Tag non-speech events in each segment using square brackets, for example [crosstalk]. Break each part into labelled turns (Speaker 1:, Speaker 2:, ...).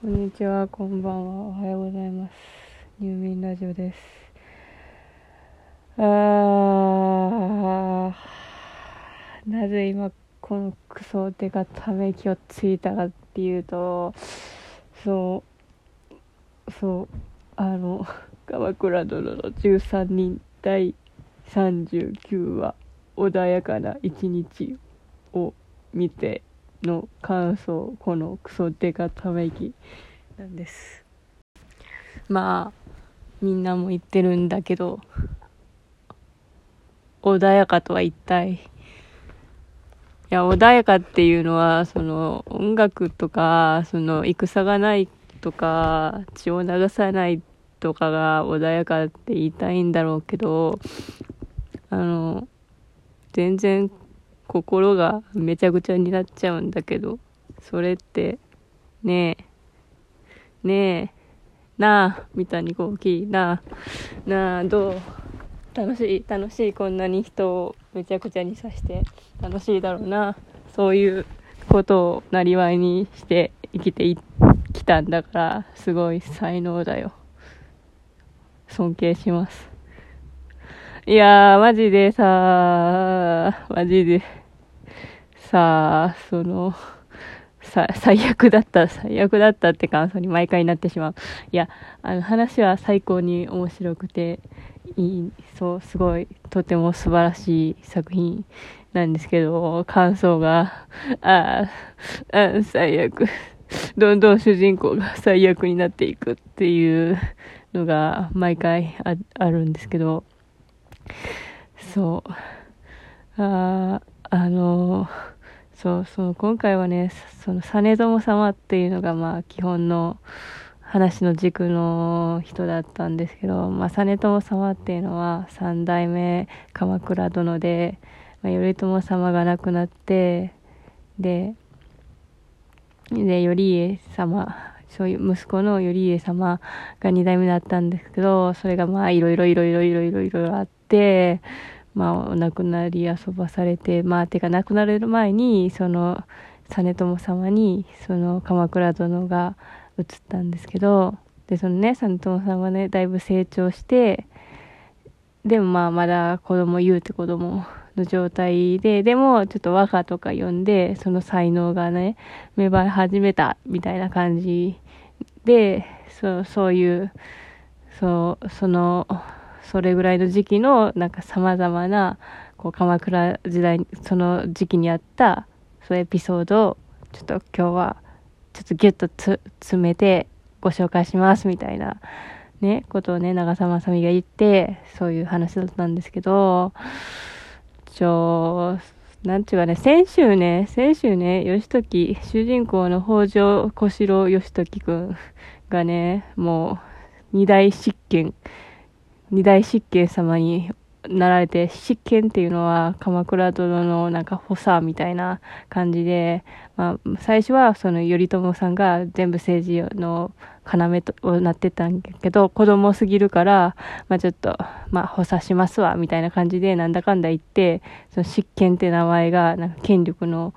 Speaker 1: こんにちは、こんばんは、おはようございます。入眠ラジオです。あー、なぜ今このクソデカため息をついたかっていうと、そう、そう、あの、鎌倉殿の13人第39話、穏やかな一日を見て、の感想このクソデカため息なんです。まあみんなも言ってるんだけど穏やかとは一体。いや穏やかっていうのはその音楽とかその戦がないとか血を流さないとかが穏やかって言いたいんだろうけどあの全然心がめちゃくちゃになっちゃうんだけど、それって、ねえ、ねえ、なあ、三谷幸喜、なあ、なあ、どう楽しい、楽しい、こんなに人をめちゃくちゃにさして、楽しいだろうな。そういうことをなりわいにして生きていきたんだから、すごい才能だよ。尊敬します。いやー、マジでさマジで。さあ、その、さ、最悪だった、最悪だったって感想に毎回なってしまう。いや、あの話は最高に面白くて、いい、そう、すごい、とても素晴らしい作品なんですけど、感想が、ああ、最悪。どんどん主人公が最悪になっていくっていうのが毎回ああるんですけど、そう。ああのそうそう、今回はね、その、実朝様っていうのが、まあ、基本の話の軸の人だったんですけど、まあ、実朝様っていうのは、三代目鎌倉殿で、まあ、頼朝様が亡くなって、で、で、頼家様、そういう息子の頼家様が二代目だったんですけど、それがまあ、いろいろいろいろいろいろいろあって、まあ、お亡くなり遊ばされて、まあ、てか亡くなる前に、その、実朝様に、その、鎌倉殿が移ったんですけど、で、そのね、実朝さんはね、だいぶ成長して、でもまあ、まだ子供言うて子供の状態で、でも、ちょっと和歌とか読んで、その才能がね、芽生え始めた、みたいな感じで、そう、そういう、そう、その、それぐらいの時期の、なんか様々な、こう、鎌倉時代、その時期にあった、そうエピソードを、ちょっと今日は、ちょっとギュッとつ詰めてご紹介しますみたいな、ね、ことをね、長澤まさみが言って、そういう話だったんですけど、ちょ、なんちゅうかね、先週ね、先週ね、義時、主人公の北条小四郎義時くんがね、もう、二大執権、二大執権様になられて、執権っていうのは鎌倉殿のなんか補佐みたいな感じで、まあ、最初はその頼朝さんが全部政治の要となってたんだけど、子供すぎるから、まあちょっと、まあ補佐しますわ、みたいな感じでなんだかんだ言って、その執権って名前がなんか権力の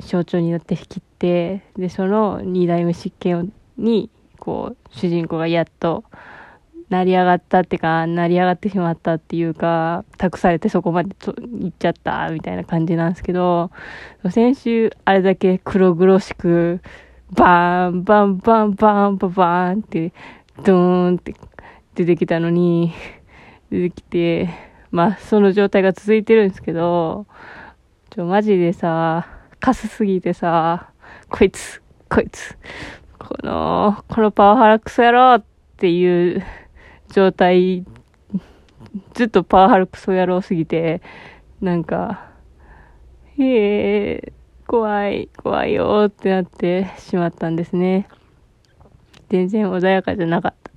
Speaker 1: 象徴になって引きって、で、その二代目執権に、こう、主人公がやっと、成り上がったってか、成り上がってしまったっていうか、託されてそこまでと行っちゃった、みたいな感じなんですけど、先週、あれだけ黒々しく、バーン、バン、バン、バン、バンバーンって、ドーンって出てきたのに、出てきて、まあ、その状態が続いてるんですけど、ちょ、マジでさ、カスすぎてさ、こいつ、こいつ、この、このパワハラクソ野郎っていう、状態、ずっとパワハルクソ野郎すぎて、なんか、へえ、怖い、怖いよってなってしまったんですね。全然穏やかじゃなかった。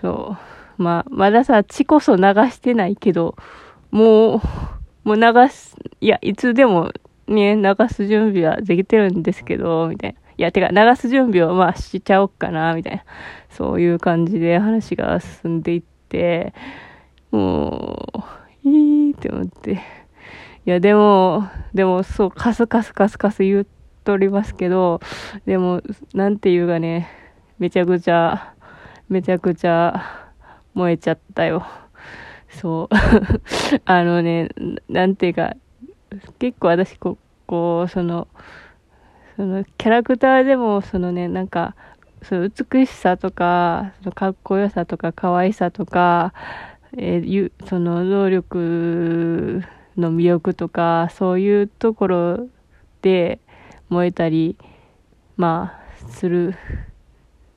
Speaker 1: そう。まあ、まださ、血こそ流してないけど、もう、もう流す、いや、いつでもね、流す準備はできてるんですけど、みたいな。いや、てか、流す準備をまあしちゃおっかな、みたいな。そういう感じで話が進んでいって、もう、いいって思って。いや、でも、でも、そう、カスカスカスカス言っとりますけど、でも、なんていうかね、めちゃくちゃ、めちゃくちゃ燃えちゃったよ。そう。[laughs] あのね、なんていうか、結構私こ、こう、その、そのキャラクターでも、そのね、なんか、その美しさとか、そのかっこよさとか、可愛さとか、えー、その能力の魅力とか、そういうところで燃えたり、まあ、する。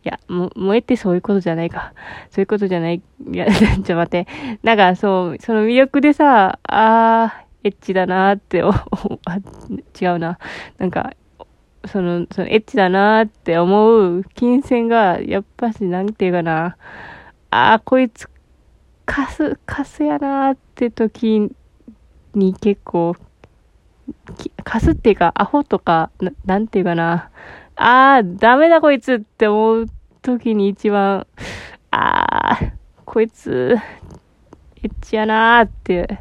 Speaker 1: いや、も、燃えてそういうことじゃないか。そういうことじゃない。いや、[laughs] ちょっと待って。なんか、そう、その魅力でさ、あー、エッチだなーって、違うな。なんか、その、そのエッチだなーって思う金銭が、やっぱし、なんていうかな。あー、こいつ、カス、カスやなーって時に結構、カスっていうか、アホとか、ななんていうかな。あー、ダメだこいつって思う時に一番、あー、こいつ、エッチやなーって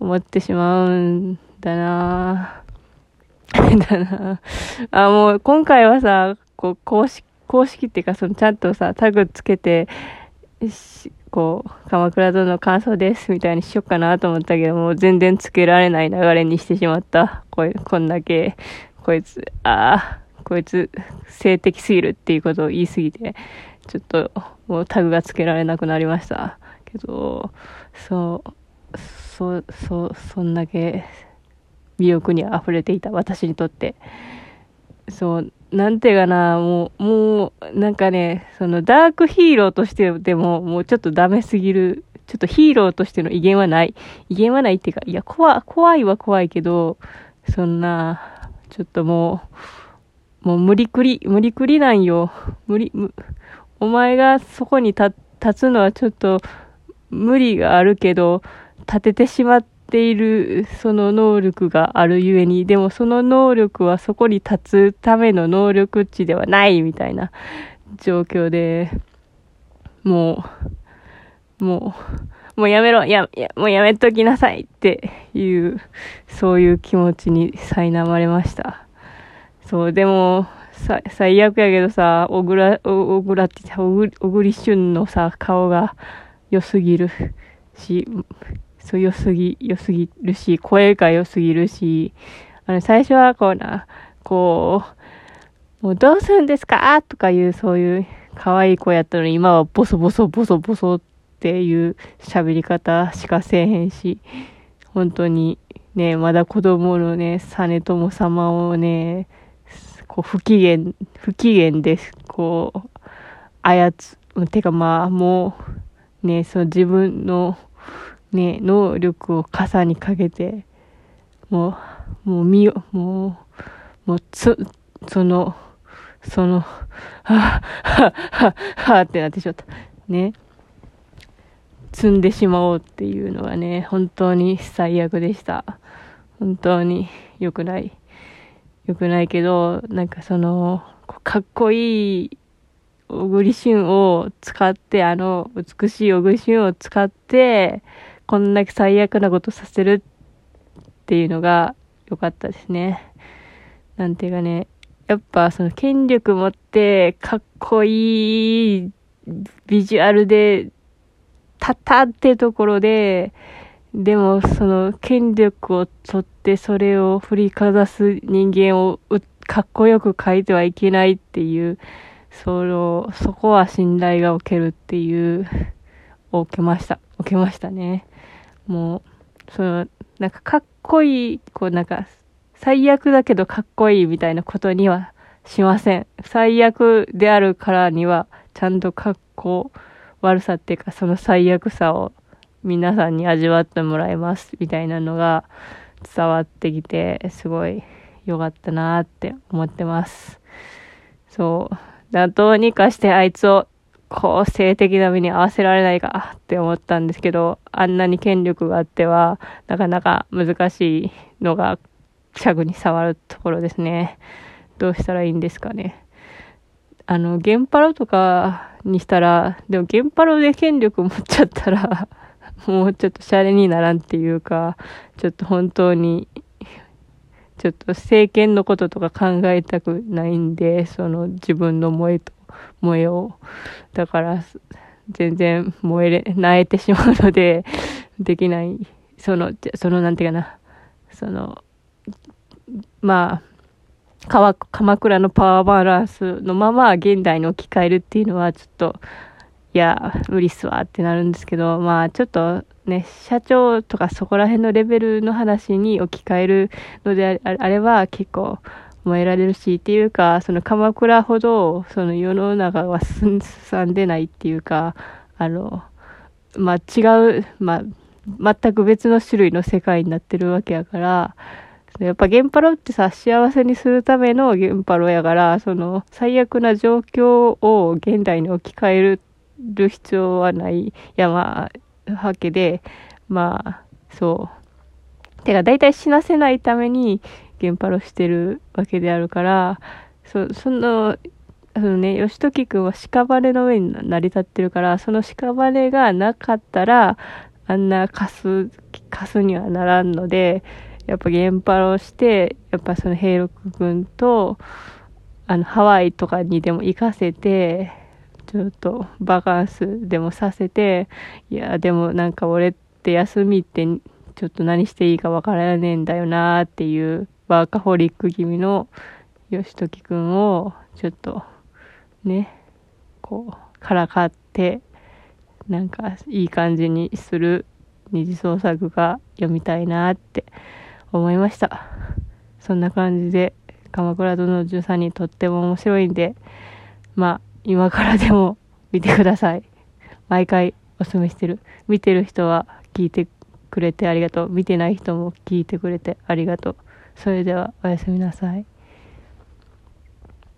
Speaker 1: 思ってしまうんだなだなあ、もう今回はさ、こう、公式、公式っていうか、そのちゃんとさ、タグつけて、しこう、鎌倉殿の感想ですみたいにしよっかなと思ったけど、もう全然つけられない流れにしてしまった。こいこんだけ、こいつ、ああ、こいつ、性的すぎるっていうことを言いすぎて、ちょっと、もうタグがつけられなくなりました。けど、そう、そう、そう、そんだけ、魅力に溢れていた私にとって。そう、なんていうかな、もう、もう、なんかね、そのダークヒーローとしてでも、もうちょっとダメすぎる。ちょっとヒーローとしての威厳はない。威厳はないっていうか、いや、怖、怖いは怖いけど、そんな、ちょっともう、もう無理くり、無理くりなんよ。無理、お前がそこに立つのはちょっと無理があるけど、立ててしまってているその能力があるゆえに、でもその能力はそこに立つための能力値ではないみたいな状況で、もう、もう、もうやめろ、や、や、もうやめときなさいっていう、そういう気持ちに苛まれました。そう、でも、最悪やけどさ、小倉、小倉って小栗旬のさ、顔が良すぎるし、そう、良すぎ、良すぎるし、声が良すぎるし、あの、最初はこうな、こう、もうどうするんですか？とかいう、そういう可愛い子やったのに、今はボソボソボソボソっていう喋り方しかせえへんし、本当にね、まだ子供のね、実朝様をね、こう、不機嫌、不機嫌です。こう、操、てかまあ、もう、ね、その自分の、ね、能力を傘にかけて、もう、もう見よ、もう、もうつ、その、その、はぁ、はぁ、はぁ、はってなってしまった。ね。積んでしまおうっていうのはね、本当に最悪でした。本当に良くない。良くないけど、なんかその、かっこいい小栗旬を使って、あの、美しい小栗旬を使って、こんだけ最悪なことさせるっていうのが良かったですね。なんていうかね、やっぱその権力持ってかっこいいビジュアルでたったってところで、でもその権力を取ってそれを振りかざす人間をかっこよく書いてはいけないっていう、その、そこは信頼がおけるっていう、を受けました。受けましたね。もう、その、なんかかっこいい、こうなんか、最悪だけどかっこいいみたいなことにはしません。最悪であるからには、ちゃんとかっこ悪さっていうか、その最悪さを皆さんに味わってもらいます、みたいなのが伝わってきて、すごい良かったなって思ってます。そう。どうにかしてあいつをこう性的な目に合わせられないかって思ったんですけど、あんなに権力があっては、なかなか難しいのがチ、ャグに触るところですね。どうしたらいいんですかね。あの、ゲンパロとかにしたら、でもゲンパロで権力持っちゃったら [laughs] もうちょっとシャレにならんっていうか、ちょっと本当に、ちょっと政権のこととか考えたくないんで、その自分の萌えと燃えよう。だから、全然燃えれ、萎えてしまうので、[laughs] できない。その、その、なんていうかな。その、まあ、鎌倉のパワーバランスのまま現代に置き換えるっていうのはちょっと、いや、無理っすわってなるんですけど、まあちょっとね、社長とかそこら辺のレベルの話に置き換えるのであれば結構燃えられるし、っていうか、その鎌倉ほど、その世の中は進んでないっていうか、あの、まあ違う、まあ、全く別の種類の世界になってるわけやから、やっぱゲンパロってさ、幸せにするためのゲンパロやから、その最悪な状況を現代に置き換える必要はない。いや、まあ、わけで、まあ、そう。てか、大体死なせないためにゲンパロしてるわけであるから、そその、そのね、義時君は屍の上に成り立ってるから、その屍がなかったら、あんなカス、カスにはならんので、やっぱ原パロして、やっぱその平六君と、あの、ハワイとかにでも行かせて、ちょっとバカンスでもさせて、いや、でもなんか俺って休みってちょっと何していいかわからねえんだよなーっていうワーカホリック気味の義時くんをちょっとね、こう、からかって、なんかいい感じにする二次創作が読みたいなって思いました。そんな感じで、鎌倉殿の13人とっても面白いんで、まあ、今からでも見てください。毎回おすすめしてる。見てる人は聞いてくれてありがとう。見てない人も聞いてくれてありがとう。それではおやすみなさい。